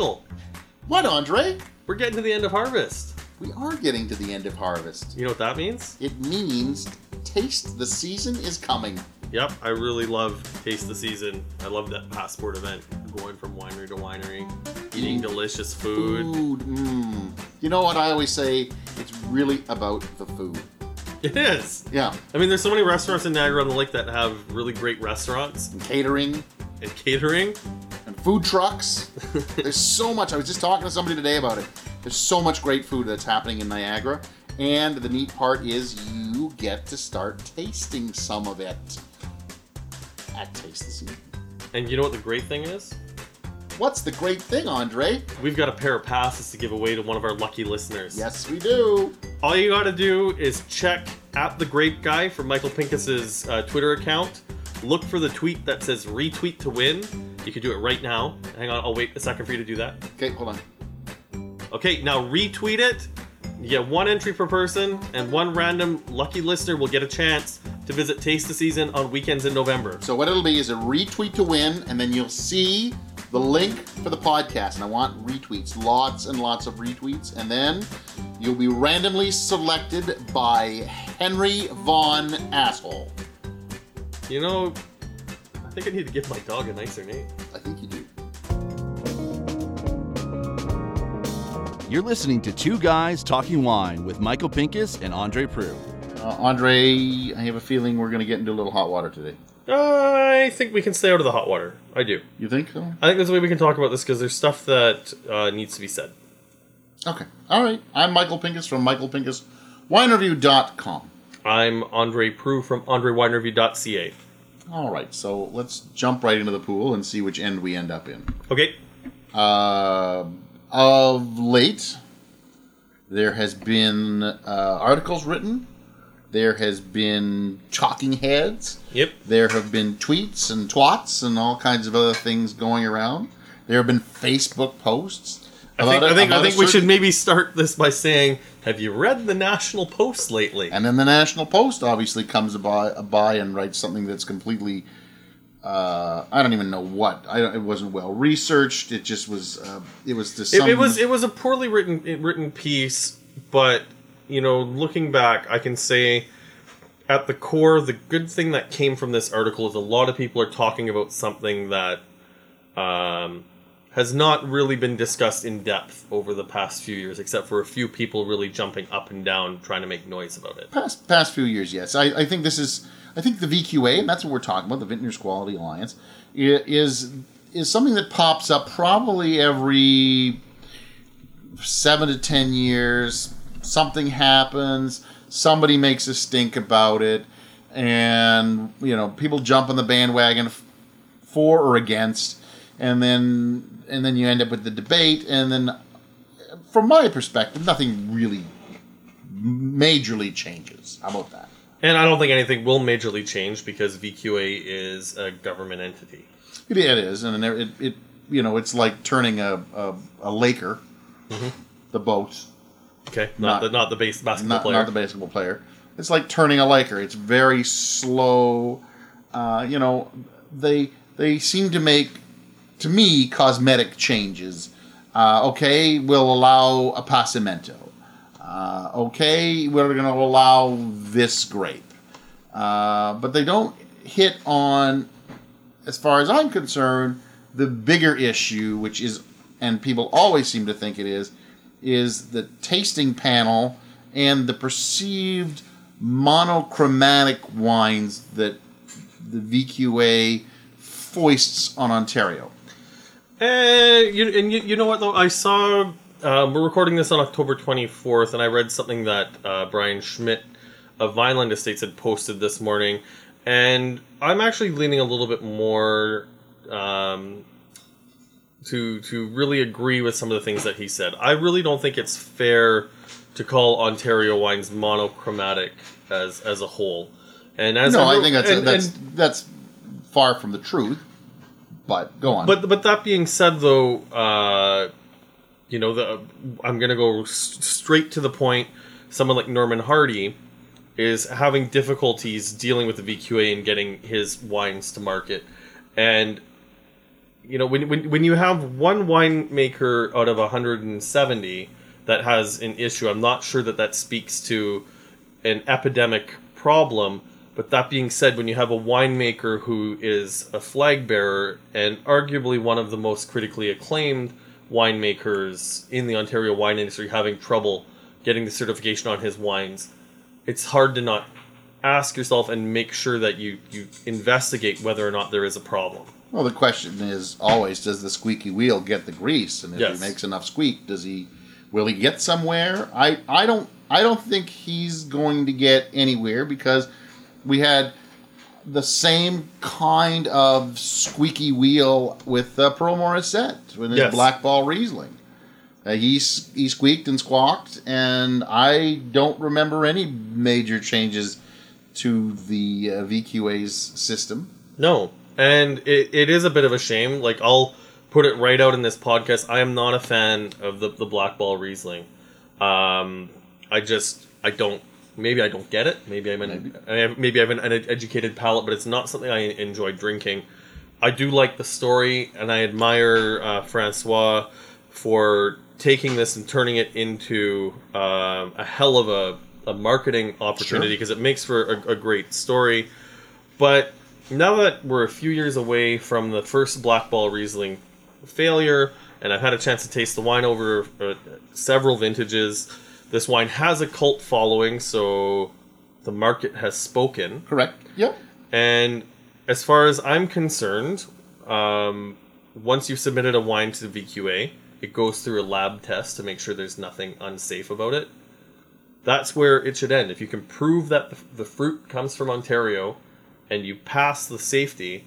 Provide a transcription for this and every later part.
Michael, What, Andre? we're getting to the end of harvest. We are getting to the end of harvest. You know what that means? It means taste the season is coming. Yep, I really love Taste the Season. I love that passport event, going from winery to winery, eating Mm. delicious food. Food. Mm. You know what I always say? It's really about the food. It is. Yeah. I mean, there's so many restaurants in Niagara on the Lake that have really great restaurants And catering and catering. Food trucks. There's so much. I was just talking to somebody today about it. There's so much great food that's happening in Niagara. And the neat part is you get to start tasting some of it at Taste the Season. And you know what the great thing is? What's the great thing, Andre? We've got a pair of passes to give away to one of our lucky listeners. Yes, we do. All you gotta do is check at the Grape Guy for Michael Pinkus's uh, Twitter account. Look for the tweet that says retweet to win. You can do it right now. Hang on, I'll wait a second for you to do that. Okay, hold on. Okay, now retweet it. You get one entry per person, and one random lucky listener will get a chance to visit Taste the Season on weekends in November. So what it'll be is a retweet to win, and then you'll see the link for the podcast. And I want retweets, lots and lots of retweets, and then you'll be randomly selected by Henry Vaughn Asshole. You know, I think I need to give my dog a nicer name. I think you do. You're listening to Two Guys Talking Wine with Michael Pinkus and Andre Proulx. Uh, Andre, I have a feeling we're going to get into a little hot water today. I think we can stay out of the hot water. I do. You think so? I think that's the way we can talk about this because there's stuff that uh, needs to be said. Okay. All right. I'm Michael Pinkus from michaelpinkuswinereview.com. I'm Andre Proulx from AndreWineReview.ca. All right. So let's jump right into the pool and see which end we end up in. Okay. Uh, of late, there has been uh, articles written. There has been talking heads. Yep. There have been tweets and twats and all kinds of other things going around. There have been Facebook posts. I think, I think, I think we should maybe start this by saying, have you read the National Post lately? And then the National Post obviously comes by, by and writes something that's completely. Uh, I don't even know what. I don't, it wasn't well researched. It just was. Uh, it was to It, it was it was a poorly written written piece, but you know, looking back, I can say at the core, the good thing that came from this article is a lot of people are talking about something that um, has not really been discussed in depth over the past few years, except for a few people really jumping up and down trying to make noise about it. past past few years. Yes, I, I think this is. I think the VQA, and that's what we're talking about, the Vintners Quality Alliance, is is something that pops up probably every seven to ten years. Something happens, somebody makes a stink about it, and you know people jump on the bandwagon for or against, and then and then you end up with the debate, and then from my perspective, nothing really majorly changes. How about that? And I don't think anything will majorly change because VQA is a government entity. It, it is, and it, it you know it's like turning a a, a Laker, the boat, Okay, not, Not- the not the base basketball not player. not the basketball player. It's like turning a Laker. It's very slow. Uh, you know, they they seem to make to me cosmetic changes. Uh, okay, we'll allow appassimento. Uh, okay, we're going to allow this grape, uh, but they don't hit on, as far as I'm concerned, the bigger issue, which is, and people always seem to think it is, is the tasting panel and the perceived monochromatic wines that the VQA foists on Ontario. Uh, you, and you, you know what though? I saw um, we're recording this on October 24th, and I read something that uh, Brian Schmidt of Vineland Estates had posted this morning, and I'm actually leaning a little bit more um, to to really agree with some of the things that he said. I really don't think it's fair to call Ontario wines monochromatic as as a whole. And as no, I, I think that's and- that's and- that's far from the truth. But go on. But but that being said, though, uh, you know, the I'm gonna go s- straight to the point. Someone like Norman Hardie is having difficulties dealing with the VQA and getting his wines to market, and you know when, when when you have one winemaker out of 170 that has an issue, I'm not sure that that speaks to an epidemic problem. But that being said, when you have a winemaker who is a flag bearer and arguably one of the most critically acclaimed winemakers in the Ontario wine industry having trouble getting the certification on his wines, it's hard to not ask yourself and make sure that you, you investigate whether or not there is a problem. Well, the question is always: Does the squeaky wheel get the grease? And if Yes. he makes enough squeak, does he? Will he get somewhere? I I don't I don't think he's going to get anywhere because we had the same kind of squeaky wheel with uh, Pearl Morissette with his Yes. Black Ball Riesling. Uh, he he squeaked and squawked, and I don't remember any major changes to the uh, VQA's system. No, and it, it is a bit of a shame. Like I'll put it right out in this podcast. I am not a fan of the the Black Ball Riesling. Um, I just I don't. Maybe I don't get it. Maybe I'm an, I have, maybe I have an uneducated palate, but it's not something I enjoy drinking. I do like the story, and I admire uh, Francois for taking this and turning it into um, a hell of a, a marketing opportunity because it makes for a, a great story. But now that we're a few years away from the first Black Ball Riesling failure, and I've had a chance to taste the wine over uh, several vintages, this wine has a cult following, so the market has spoken. Correct. Yep. And as far as I'm concerned, um, once you've submitted a wine to the VQA, it goes through a lab test to make sure there's nothing unsafe about it. That's where it should end. If you can prove that the, the fruit comes from Ontario and you pass the safety,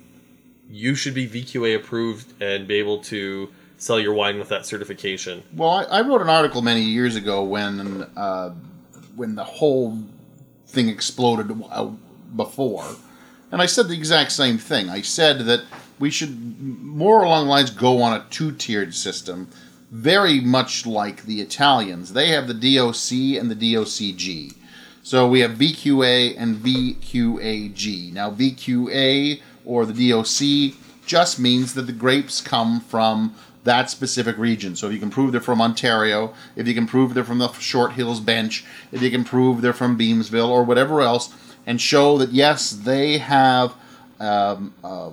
you should be VQA approved and be able to sell your wine with that certification. Well, I, I wrote an article many years ago when uh, when the whole thing exploded uh, before, and I said the exact same thing. I said that we should more along the lines go on a two tiered system, very much like the Italians. They have the DOC and the DOCG. So we have VQA and VQAG. Now, VQA or the DOC just means that the grapes come from that specific region. So if you can prove they're from Ontario, if you can prove they're from the Short Hills Bench, if you can prove they're from Beamsville or whatever else, and show that yes, they have, um, uh,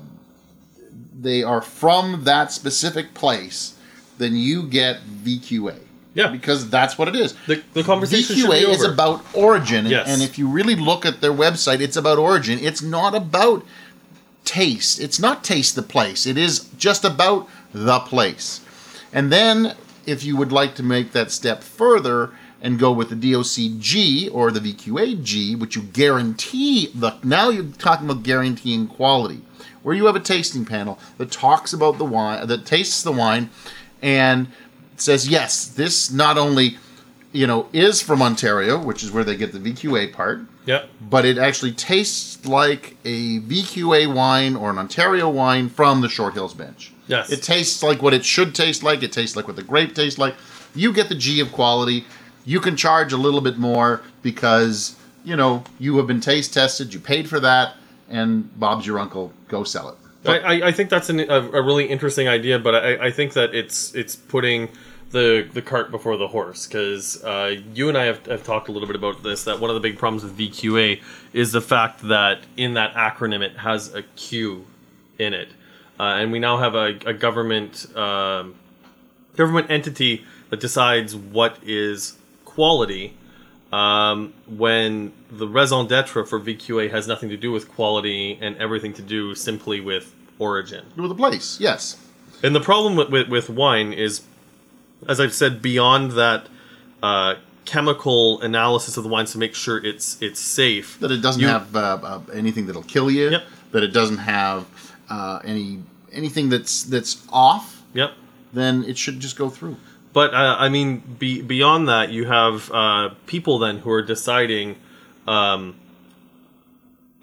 they are from that specific place, then you get VQA. Yeah. because that's what it is. The, the conversation should VQA is about origin, and- Yes. and if you really look at their website, it's about origin. It's not about taste. It's not taste the place. It is just about the place. And then, if you would like to make that step further and go with the DOCG or the VQAG, which you guarantee the now you're talking about guaranteeing quality, where you have a tasting panel that talks about the wine, that tastes the wine, and says yes, this not only you know is from Ontario, which is where they get the VQA part, Yep. but it actually tastes like a VQA wine or an Ontario wine from the Short Hills bench. Yes. It tastes like what it should taste like. It tastes like what the grape tastes like. You get the G of quality. You can charge a little bit more because, you know, you have been taste tested, you paid for that, and Bob's your uncle. Go sell it. I, I- I think that's an, a, a really interesting idea, but I, I think that it's it's putting the the cart before the horse because uh, you and I have, have talked a little bit about this. That one of the big problems with VQA is the fact that in that acronym it has a Q in it, uh, and we now have a, a government um, government entity that decides what is quality um, when the raison d'etre for VQA has nothing to do with quality and everything to do simply with origin. With the place, yes. And the problem with, with, with wine is, as I've said, beyond that uh, chemical analysis of the wines to make sure it's it's safe. That it doesn't You- have uh, uh, anything that'll kill you. Yep. That it doesn't have uh, any anything that's that's off. Yep. Then it should just go through. But uh, I mean, be, beyond that, you have uh, people then who are deciding um,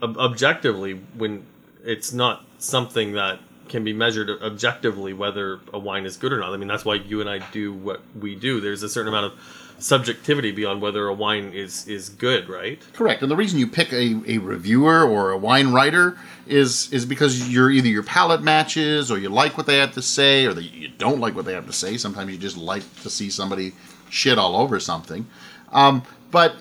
ob- objectively when it's not something that can be measured objectively whether a wine is good or not. I mean, that's why you and I do what we do. There's a certain amount of subjectivity beyond whether a wine is is good, right? Correct. And the reason you pick a, a reviewer or a wine writer is is because you're either your palate matches or you like what they have to say or you don't like what they have to say. Sometimes you just like to see somebody shit all over something. Um, but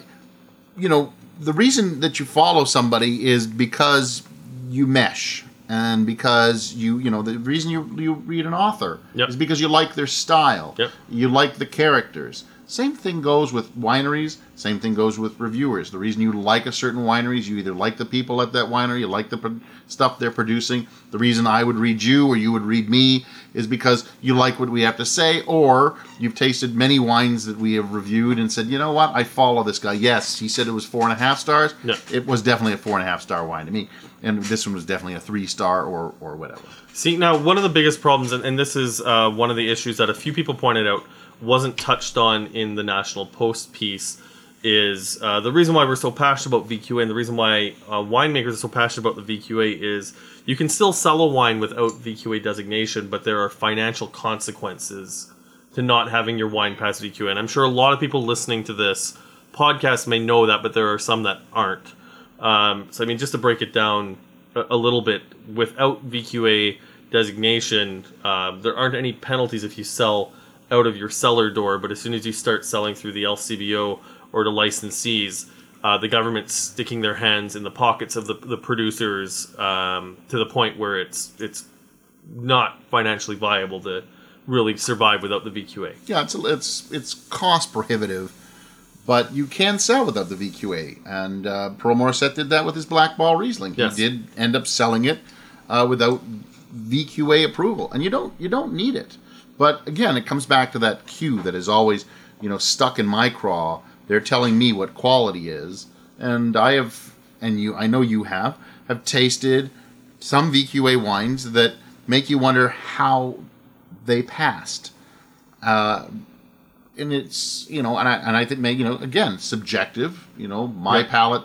you know, the reason that you follow somebody is because you mesh and because you you know the reason you you read an author Yep. is because you like their style Yep. you like the characters same thing goes with wineries. Same thing goes with reviewers. The reason you like a certain winery is you either like the people at that winery you like the pro- stuff they're producing. The reason i would read you or you would read me is because you like what we have to say or you've tasted many wines that we have reviewed and said you know what? I follow this guy. Yes he said it was four and a half stars. It was definitely a four and a half star wine to me and this one was definitely a three star or or whatever. See, now one of the biggest problems, and, and this is uh, one of the issues that a few people pointed out wasn't touched on in the National Post piece, is uh, the reason why we're so passionate about VQA and the reason why uh, winemakers are so passionate about the VQA is you can still sell a wine without VQA designation, but there are financial consequences to not having your wine pass VQA. And I'm sure a lot of people listening to this podcast may know that, but there are some that aren't. Um, so, I mean, just to break it down a, a little bit, without VQA designation, uh, there aren't any penalties if you sell out of your cellar door. But as soon as you start selling through the LCBO or the licensees, uh, the government's sticking their hands in the pockets of the, the producers um, to the point where it's it's not financially viable to really survive without the VQA. Yeah, it's it's it's cost prohibitive, but you can sell without the VQA. And uh, Pearl Morissette did that with his Black Ball Riesling. Yes. He did end up selling it uh, without VQA approval, and you don't you don't need it. But again, it comes back to that cue that is always you know stuck in my craw. They're telling me what quality is, and I have, and you, I know you have, have tasted some VQA wines that make you wonder how they passed Uh, and it's you know, and I and I think you know again subjective. You know, my Right. palate,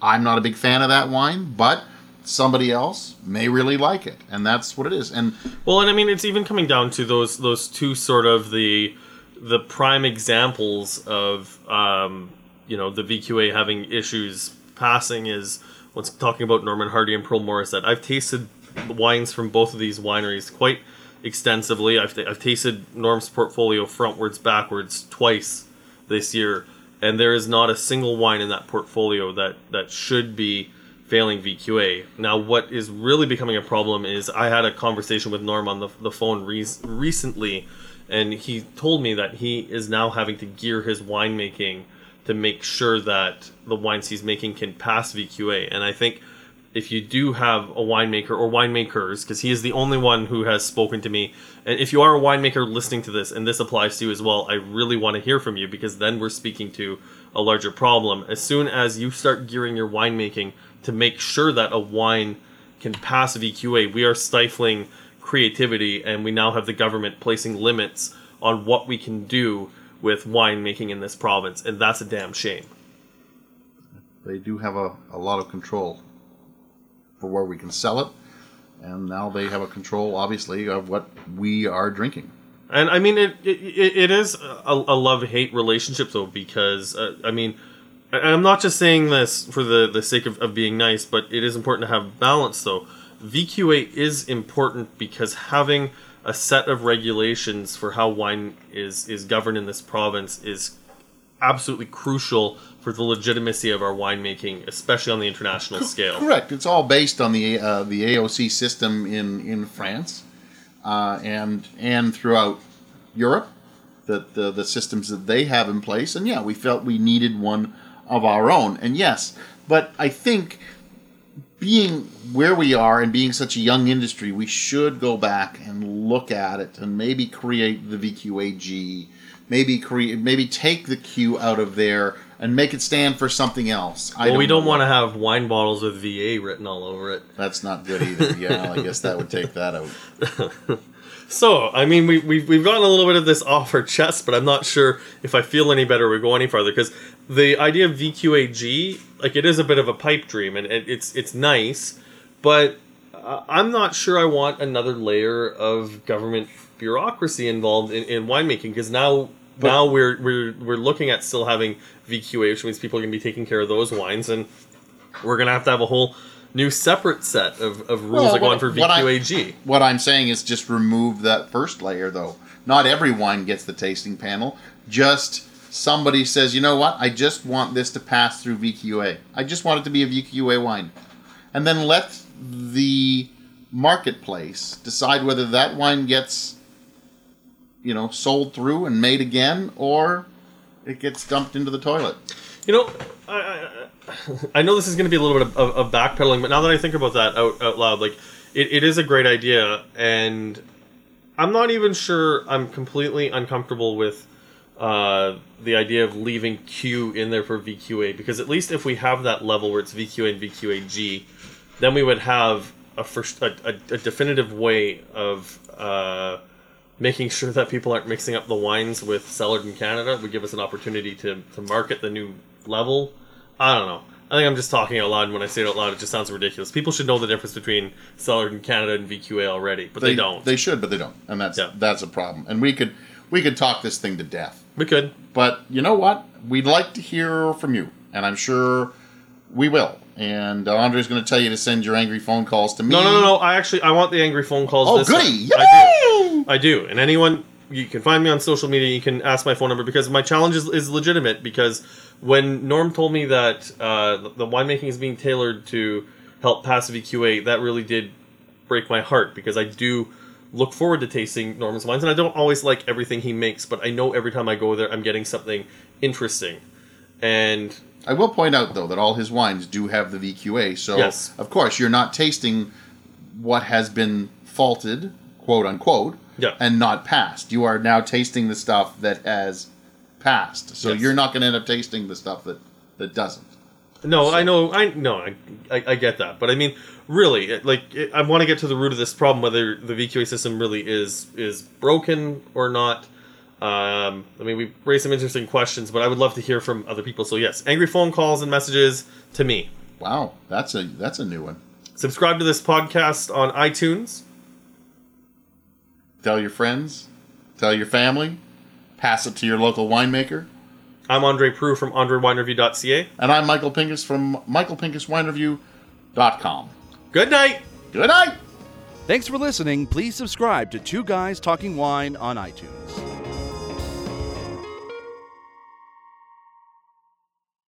I'm not a big fan of that wine, but somebody else may really like it, and that's what it is. And Well, and I mean, it's even coming down to those those two sort of the the prime examples of um, you know the VQA having issues passing is when talking about Norman Hardie and Pearl Morissette. I've tasted wines from both of these wineries quite extensively. I've, I've tasted Norm's portfolio frontwards, backwards twice this year, and there is not a single wine in that portfolio that that should be failing VQA. Now, what is really becoming a problem is I had a conversation with Norm on the, the phone re- recently, and he told me that he is now having to gear his winemaking to make sure that the wines he's making can pass VQA. And I think if you do have a winemaker or winemakers, because he is the only one who has spoken to me, and if you are a winemaker listening to this, and this applies to you as well, I really want to hear from you because then we're speaking to a larger problem. As soon as you start gearing your winemaking to make sure that a wine can pass VQA, we are stifling creativity, and we now have the government placing limits on what we can do with winemaking in this province, and that's a damn shame. they do have a, a lot of control for where we can sell it, and now they have a control, obviously, of what we are drinking. And I mean, it it, it is a, a love hate relationship though, because uh, I mean, I'm not just saying this for the the sake of, of being nice, but it is important to have balance though. VQA is important because having a set of regulations for how wine is is governed in this province is absolutely crucial for the legitimacy of our winemaking, especially on the international scale. Correct. It's all based on the uh, the AOC system in in France, uh, and and throughout Europe, that the the systems that they have in place. And yeah, we felt we needed one of our own. And yes, but I think being where we are and being such a young industry, we should go back and look at it and maybe create the VQAG, maybe create maybe take the Q out of there and make it stand for something else. I Well, we don't want to have wine bottles with VA written all over it. That's not good either. Yeah, I guess that would take that out. So, I mean, we, we've, we've gotten a little bit of this off our chest, but I'm not sure if I feel any better we go any farther because the idea of VQAG, like, it is a bit of a pipe dream and it, it's it's nice, but uh, I'm not sure I want another layer of government bureaucracy involved in, in winemaking because now But- now we're we're we're looking at still having VQA, which means people are going to be taking care of those wines, and we're going to have to have a whole new separate set of, of rules Well, that go on for what I- What I'm saying is just remove that first layer, though. Not every wine gets the tasting panel. Just somebody says, you know what? I just want this to pass through VQA. I just want it to be a VQA wine. And then let the marketplace decide whether that wine gets, you know, sold through and made again or it gets dumped into the toilet. You know, I, I, know this is going to be a little bit of, of, of backpedaling, but now that I think about that out, out loud, like it, it is a great idea, and I'm not even sure I'm completely uncomfortable with uh, the idea of leaving Q in there for VQA because at least if we have that level where it's VQA and VQAG, then we would have a first a, a, a definitive way of uh, making sure that people aren't mixing up the wines with cellared in Canada would give us an opportunity to, to market the new level. I don't know. I think I'm just talking out loud. and When I say it out loud, it just sounds ridiculous. People should know the difference between cellared in Canada and VQA already, but they, don't. They should, but they don't, and that's Yeah. that's a problem. And we could we could talk this thing to death. we could. But you know what? We'd like to hear from you, and I'm sure we will. And uh, Andre's going to tell you to send your angry phone calls to me. No, no, no, no. I actually I want the angry phone calls. Oh, this goody! I do. I do. And anyone, you can find me on social media. You can ask my phone number because my challenge is, is legitimate. Because when Norm told me that uh, the- the winemaking is being tailored to help pass VQA, that really did break my heart because I do look forward to tasting Norm's wines, and I don't always like everything he makes, but I know every time I go there, I'm getting something interesting. And I will point out though that all his wines do have the VQA, so Yes. of course you're not tasting what has been faulted, quote unquote, Yeah. and not passed. You are now tasting the stuff that has passed. So Yes. you're not going to end up tasting the stuff that that doesn't. No, I know. I no, I, I, I get that, but I mean, really, it- like, it, I want to get to the root of this problem, whether the VQA system really is is broken or not. Um, I mean, we raised some interesting questions, but I would love to hear from other people. So yes, angry phone calls and messages to me. Wow, that's a that's a new one. Subscribe to this podcast on iTunes. Tell your friends, tell your family, pass it to your local winemaker. I'm Andre Proulx from AndreWineReview.ca. And I'm Michael Pinkus from michaelpinkuswinereview.com. Good night. Good night. Thanks for listening. Please subscribe to Two Guys Talking Wine on iTunes.